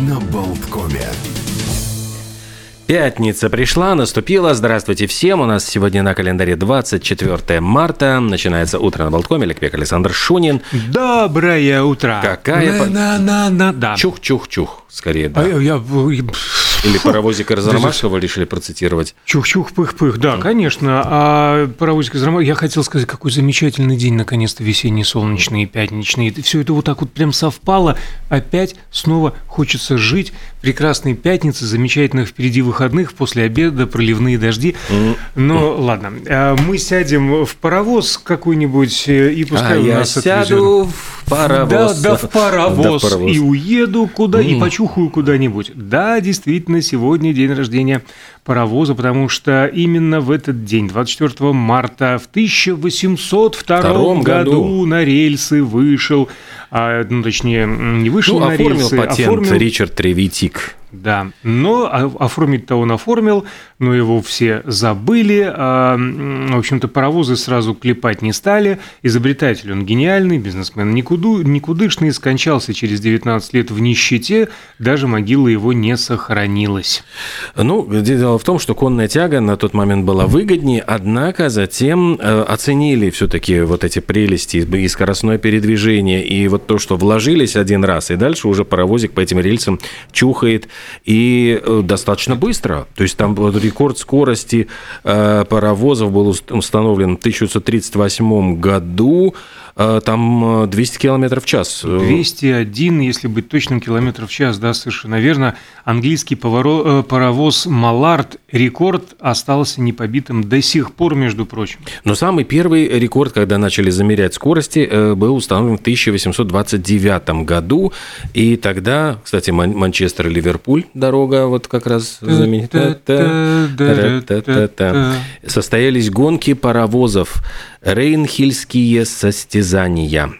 на Болткоме. Пятница пришла, наступила. Здравствуйте всем. У нас сегодня на календаре 24 марта. Начинается утро на Болткоме. Олег Александр Шунин. Доброе утро. Какая... На, на, на, да. Чух-чух-чух, скорее, да. А я, я, или паровозик из Ромашкова решили процитировать? Чух-чух, пых-пых, да, конечно. А паровозик из Ромашкова, я хотел сказать, какой замечательный день, наконец-то, весенний, солнечный и пятничный. Все это вот так вот прям совпало. Опять снова хочется жить. Прекрасные пятницы, замечательных впереди выходных, после обеда проливные дожди. Но ладно, а мы сядем в паровоз какой-нибудь э, и пускай а у я нас сяду отвезет. в паровоз. Да, да, в паровоз. Да, в паровоз. И уеду куда, и почухаю куда-нибудь. Да, действительно, сегодня день рождения паровоза, потому что именно в этот день, 24 марта в 1802 Втором году. году на рельсы вышел, а, ну, точнее, не вышел Ну, на оформил рельсы, патент оформил Ричард Тревитик. да, но о- оформить-то он оформил, но его все забыли. а, В общем-то, паровозы сразу клепать не стали. Изобретатель он гениальный, бизнесмен никуду, никудышный, скончался через 19 лет в нищете, даже могила его не сохранилась. Ну, дело в том, что конная тяга на тот момент была выгоднее, однако затем э, оценили все-таки вот эти прелести и скоростное передвижение, и вот то, что вложились один раз, и дальше уже паровозик по этим рельсам чухает, и э, достаточно быстро. То есть там рекорд скорости э, паровозов был уст- установлен в 1938 году, там э, 200 километров в час. Э, 201, если быть точным, километров в час, да, совершенно верно. Английский э, паровоз Малард рекорд остался непобитым до сих пор, между прочим. Но самый первый рекорд, когда начали замерять скорости, э, был установлен в 1829 году. И тогда, кстати, Ман- Манчестер и Ливерпуль, дорога вот как раз знаменитая, состоялись гонки паровозов, Рейнхильские состязания.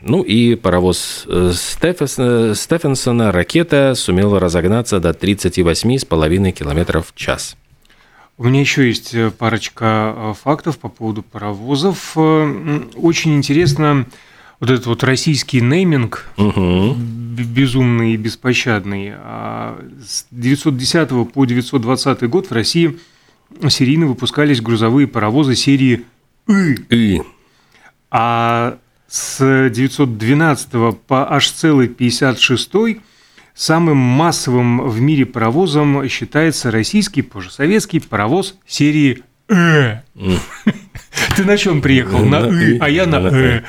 Ну и паровоз э, Стефес- э, Стефенсона, ракета, сумела разогнаться до 38,5 километров в час. У меня еще есть э, парочка фактов по поводу паровозов. Очень интересно вот этот вот российский нейминг, б- безумный и беспощадный. А С 910 по 920 год в России серийно выпускались грузовые паровозы серии «И». И А с 912 по аж целый 56 самым массовым в мире паровозом считается российский, позже советский паровоз серии «Э». Ты на чем приехал? На «ы», «и», а я на на «э».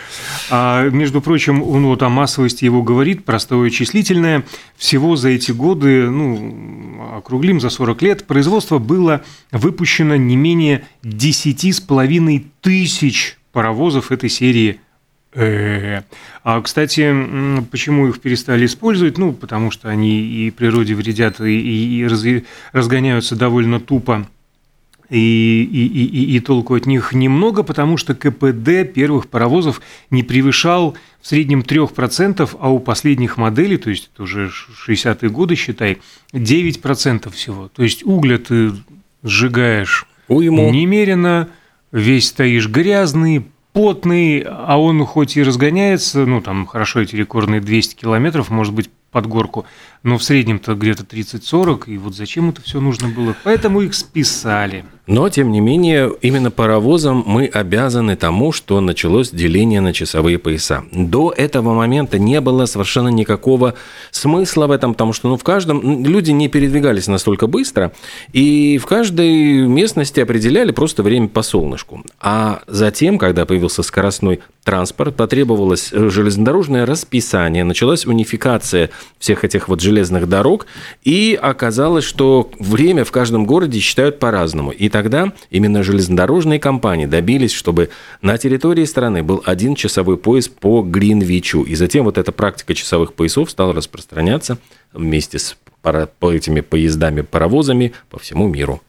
А, между прочим, он вот о массовости его говорит, простое числительное. Всего за эти годы, ну, округлим за 40 лет, производство было выпущено не менее 10,5 тысяч паровозов этой серии «Э». А, кстати, почему их перестали использовать? Ну, потому что они и природе вредят, и, и- и разгоняются довольно тупо. И, и, и, и- и толку от них немного, потому что КПД первых паровозов не превышал в среднем 3%, а у последних моделей, то есть это уже 60-е годы, считай, 9% всего. То есть угля ты сжигаешь уйму. немерено, весь стоишь грязный, потный, а он хоть и разгоняется, ну, там, хорошо, эти рекордные 200 километров, может быть, под горку, но в среднем-то где-то 30-40, и вот зачем это все нужно было? Поэтому их списали. Но, тем не менее, именно паровозом мы обязаны тому, что началось деление на часовые пояса. До этого момента не было совершенно никакого смысла в этом, потому что ну, в каждом люди не передвигались настолько быстро, и в каждой местности определяли просто время по солнышку. А затем, когда появился скоростной транспорт, потребовалось э, железнодорожное расписание, началась унификация всех этих вот железных дорог, и оказалось, что время в каждом городе считают по-разному. И тогда именно железнодорожные компании добились, чтобы на территории страны был один часовой пояс по Гринвичу. И затем вот эта практика часовых поясов стала распространяться вместе с по этими поездами-паровозами по всему миру.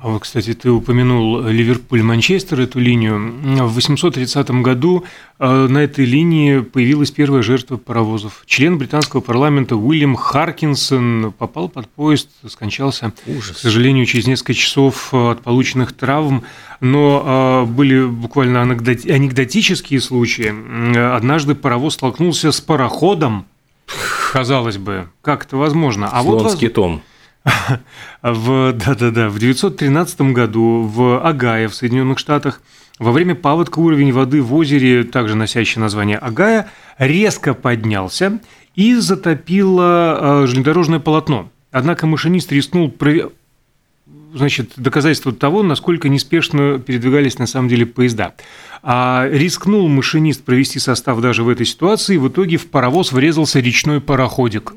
А вот, кстати, ты упомянул Ливерпуль-Манчестер, эту линию. В 830 году э, на этой линии появилась первая жертва паровозов. Член британского парламента Уильям Харкинсон попал под поезд, скончался, Ужас. к сожалению, через несколько часов э, от полученных травм. Но э, были буквально анекдоти- анекдотические случаи. Однажды паровоз столкнулся с пароходом, казалось бы, как это возможно? А Слон вот с китом. В, да-да-да, в 913 году в Агае в Соединенных Штатах во время паводка уровень воды в озере, также носящий название Агая, резко поднялся и затопило железнодорожное полотно. Однако машинист рискнул значит, доказательство того, насколько неспешно передвигались на самом деле поезда. А рискнул машинист провести состав даже в этой ситуации, и в итоге в паровоз врезался речной пароходик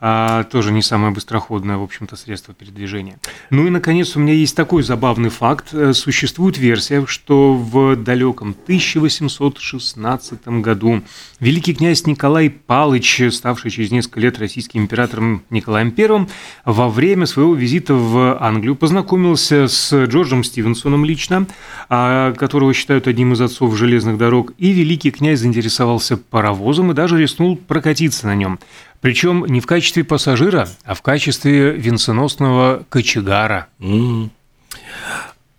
а тоже не самое быстроходное, в общем-то, средство передвижения. Ну и, наконец, у меня есть такой забавный факт. Э, существует версия, что в далеком 1816 году великий князь Николай Палыч, ставший через несколько лет российским императором Николаем I, во время своего визита в Англию познакомился с Джорджем Стивенсоном лично, а, которого считают одним из отцов железных дорог, и великий князь заинтересовался паровозом и даже рискнул прокатиться на нем. Причем не в качестве пассажира, а в качестве венценосного кочегара. Mm.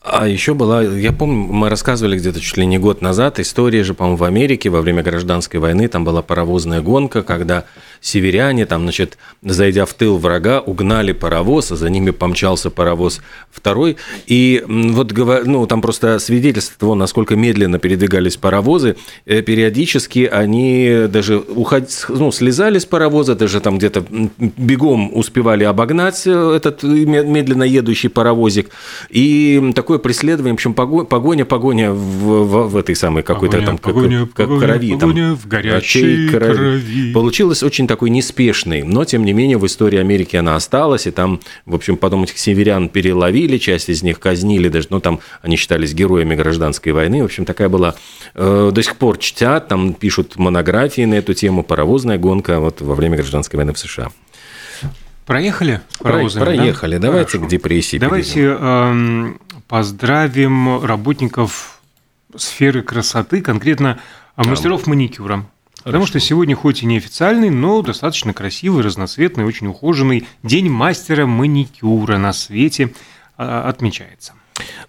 А еще была, я помню, мы рассказывали где-то чуть ли не год назад, история же, по-моему, в Америке во время гражданской войны, там была паровозная гонка, когда северяне, там, значит, зайдя в тыл врага, угнали паровоз, а за ними помчался паровоз второй. И вот, ну, там просто свидетельство того, насколько медленно передвигались паровозы, э, периодически они даже уход... ну, слезали с паровоза, даже там где-то бегом успевали обогнать э, этот медленно едущий паровозик. И такое преследование, в общем, погоня, погоня в, в, в этой самой какой-то там погоня, как, погоня, крови, погоня там, в горячей крови. крови. Получилось очень такой неспешный, но тем не менее в истории Америки она осталась, и там, в общем, потом этих северян переловили, часть из них казнили даже, ну там они считались героями гражданской войны, в общем, такая была, э, до сих пор чтят, там пишут монографии на эту тему, паровозная гонка вот во время гражданской войны в США. Проехали паровозами? Проехали. Да? Давайте Хорошо. к депрессии. Давайте эм, поздравим работников сферы красоты, конкретно а, мастеров маникюра. Хорошо. Потому что сегодня хоть и неофициальный, но достаточно красивый, разноцветный, очень ухоженный день мастера маникюра на свете а, отмечается.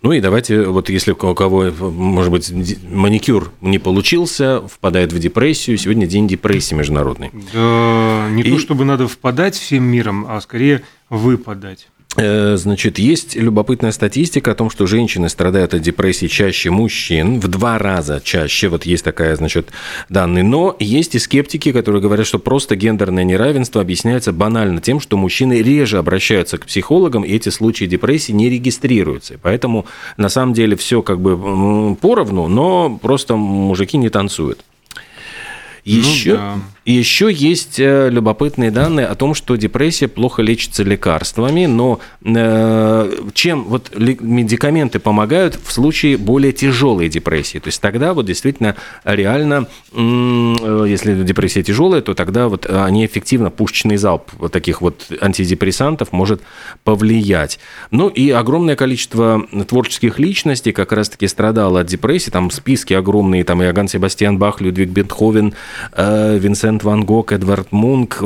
Ну и давайте, вот если у кого, может быть, маникюр не получился, впадает в депрессию, сегодня день депрессии международный. Да, не и... то чтобы надо впадать всем миром, а скорее выпадать. Э, значит, есть любопытная статистика о том, что женщины страдают от депрессии чаще мужчин, в два раза чаще, вот есть такая, значит, данные. Но есть и скептики, которые говорят, что просто гендерное неравенство объясняется банально тем, что мужчины реже обращаются к психологам, и эти случаи депрессии не регистрируются. Поэтому, на самом деле, все как бы поровну, но просто мужики не танцуют. Еще, ну, да. Еще есть э, любопытные данные о том, что депрессия плохо лечится лекарствами, но э, чем вот медикаменты помогают в случае более тяжелой депрессии. То есть тогда вот действительно реально, э, если депрессия тяжелая, то тогда вот они эффективно, пушечный залп вот таких вот антидепрессантов может повлиять. Ну и огромное количество творческих личностей как раз-таки страдало от депрессии, там списки огромные, там и Иоганн Себастьян Бах, Людвиг Бетховен, Э, Винсент Ван Гог, Эдвард Мунк,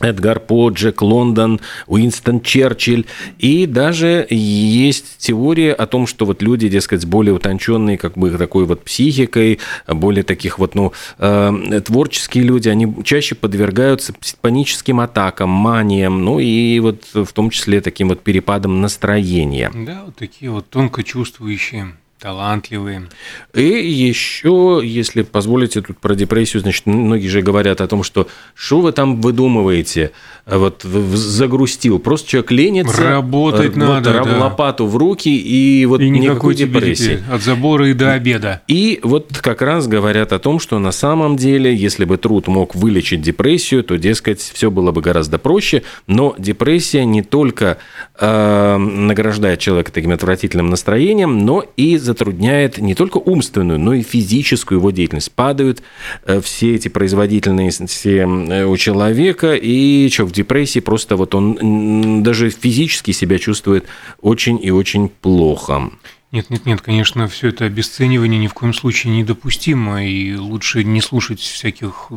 Эдгар По, Джек Лондон, Уинстон Черчилль. И даже есть теория о том, что вот люди, дескать, более утонченной как бы такой вот психикой, более таких вот, ну, э, творческие люди, они чаще подвергаются паническим атакам, маниям, ну и вот в том числе таким вот перепадам настроения. Да, вот такие вот тонко чувствующие Талантливые. И еще, если позволите, тут про депрессию, значит, многие же говорят о том, что что вы там выдумываете, вот загрустил, просто человек ленится. Работать вот, надо, да. лопату в руки и вот и никакой, никакой депрессии. От забора и до обеда. И вот как раз говорят о том, что на самом деле, если бы труд мог вылечить депрессию, то, дескать, все было бы гораздо проще, но депрессия не только э, награждает человека таким отвратительным настроением, но и затрудняет не только умственную, но и физическую его деятельность. Падают э, все эти производительные все э, у человека, и что, в депрессии просто вот он даже физически себя чувствует очень и очень плохо. Нет, нет, нет, конечно, все это обесценивание ни в коем случае недопустимо, и лучше не слушать всяких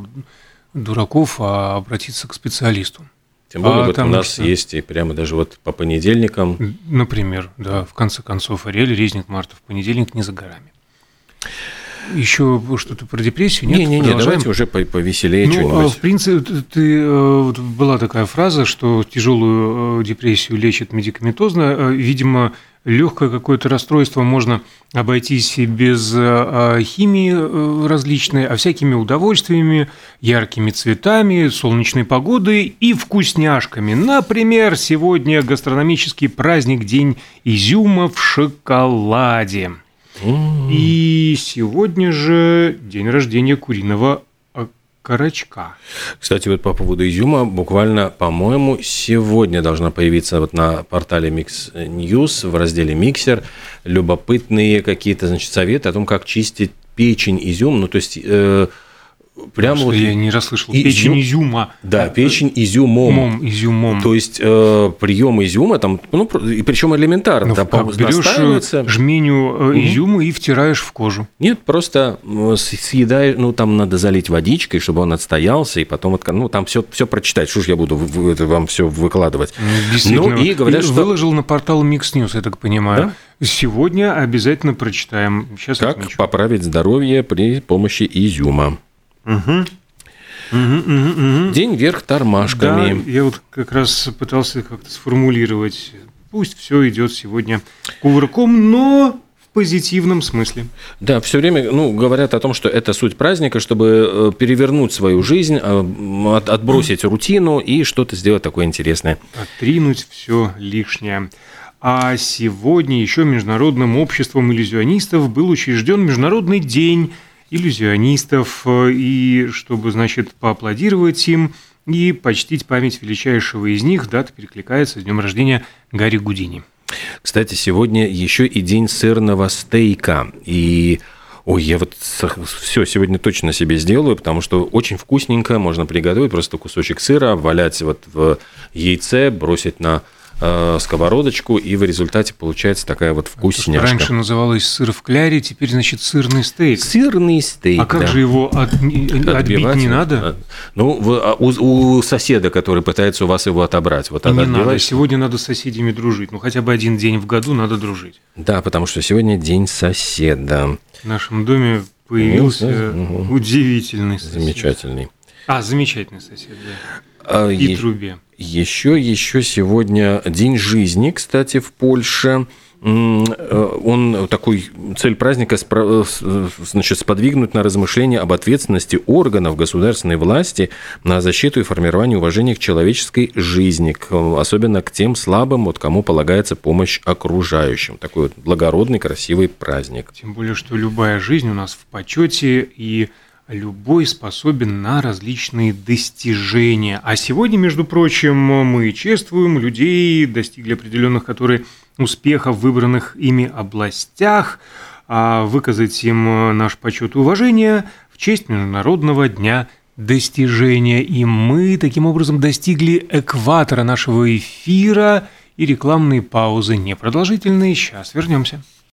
дураков, а обратиться к специалисту. Тем более, а, вот у нас есть и прямо даже вот по понедельникам. Например, да, в конце концов, Ариэль Резник Мартов, понедельник не за горами. Еще что-то про депрессию? Нет, не, не, не, давайте уже повеселее ну, что-нибудь. В принципе, ты, вот была такая фраза, что тяжелую депрессию лечат медикаментозно. Видимо, легкое какое-то расстройство можно обойтись без а, химии э, различной, а всякими удовольствиями, яркими цветами, солнечной погодой и вкусняшками. Например, сегодня гастрономический праздник День изюма в шоколаде. И сегодня же день рождения куриного Карачка. Кстати, вот по поводу изюма, буквально, по-моему, сегодня должна появиться вот на портале Mix News в разделе «Миксер» любопытные какие-то, значит, советы о том, как чистить печень, изюм. Ну, то есть, э, Прямо вот я не расслышал. Изюм... Печень изюма. Да, печень изюмом. Мом, изюмом. То есть э, прием изюма там, ну, и причем элементарно. Ну, там, как берешь жменю э, изюма угу. и втираешь в кожу. Нет, просто съедаешь, ну, там надо залить водичкой, чтобы он отстоялся, и потом, ну, там все, все прочитать. Что ж я буду это вам все выкладывать. Ну, ну и говорят, что... Выложил на портал Mix News, я так понимаю. Да? Сегодня обязательно прочитаем. Сейчас как отмечу. поправить здоровье при помощи изюма. Угу. Угу, угу, угу. День вверх тормашками. Да, я вот как раз пытался как-то сформулировать. Пусть все идет сегодня кувырком, но в позитивном смысле. Да, все время ну, говорят о том, что это суть праздника, чтобы э, перевернуть свою жизнь, э, отбросить рутину и что-то сделать такое интересное. Отринуть все лишнее. А сегодня еще Международным обществом иллюзионистов был учрежден Международный день иллюзионистов, э, и чтобы, значит, поаплодировать им и почтить память величайшего из них, дата перекликается с днем рождения Гарри Гудини. Кстати, сегодня еще и день сырного стейка. И Ой, я вот все сегодня точно себе сделаю, потому что очень вкусненько можно приготовить просто кусочек сыра, валять вот в яйце, бросить на э, сковородочку, и в результате получается такая вот вкусняшка. Раньше называлось сыр в кляре, теперь, значит, сырный стейк. Сырный стейк, А как да. же его от, отбить не надо? А, ну, а у, у соседа, который пытается у вас его отобрать. Вот не надо, сегодня надо с соседями дружить. Ну, хотя бы один день в году надо дружить. Да, потому что сегодня день соседа. В нашем доме появился угу. удивительный сосед. Замечательный. А, замечательный сосед, да. А, и е- трубе. Еще, еще сегодня день жизни, кстати, в Польше. Э, он такой цель праздника значит, сподвигнуть на размышление об ответственности органов государственной власти на защиту и формирование уважения к человеческой жизни, особенно к тем слабым, вот кому полагается помощь окружающим. Такой вот благородный, красивый праздник. Тем более, что любая жизнь у нас в почете и любой способен на различные достижения. А сегодня, между прочим, мы чествуем людей, достигли определенных, которые успехов в выбранных ими областях, а выказать им наш почет и уважение в честь Международного дня достижения. И мы таким образом достигли экватора нашего эфира и рекламные паузы непродолжительные. Сейчас вернемся.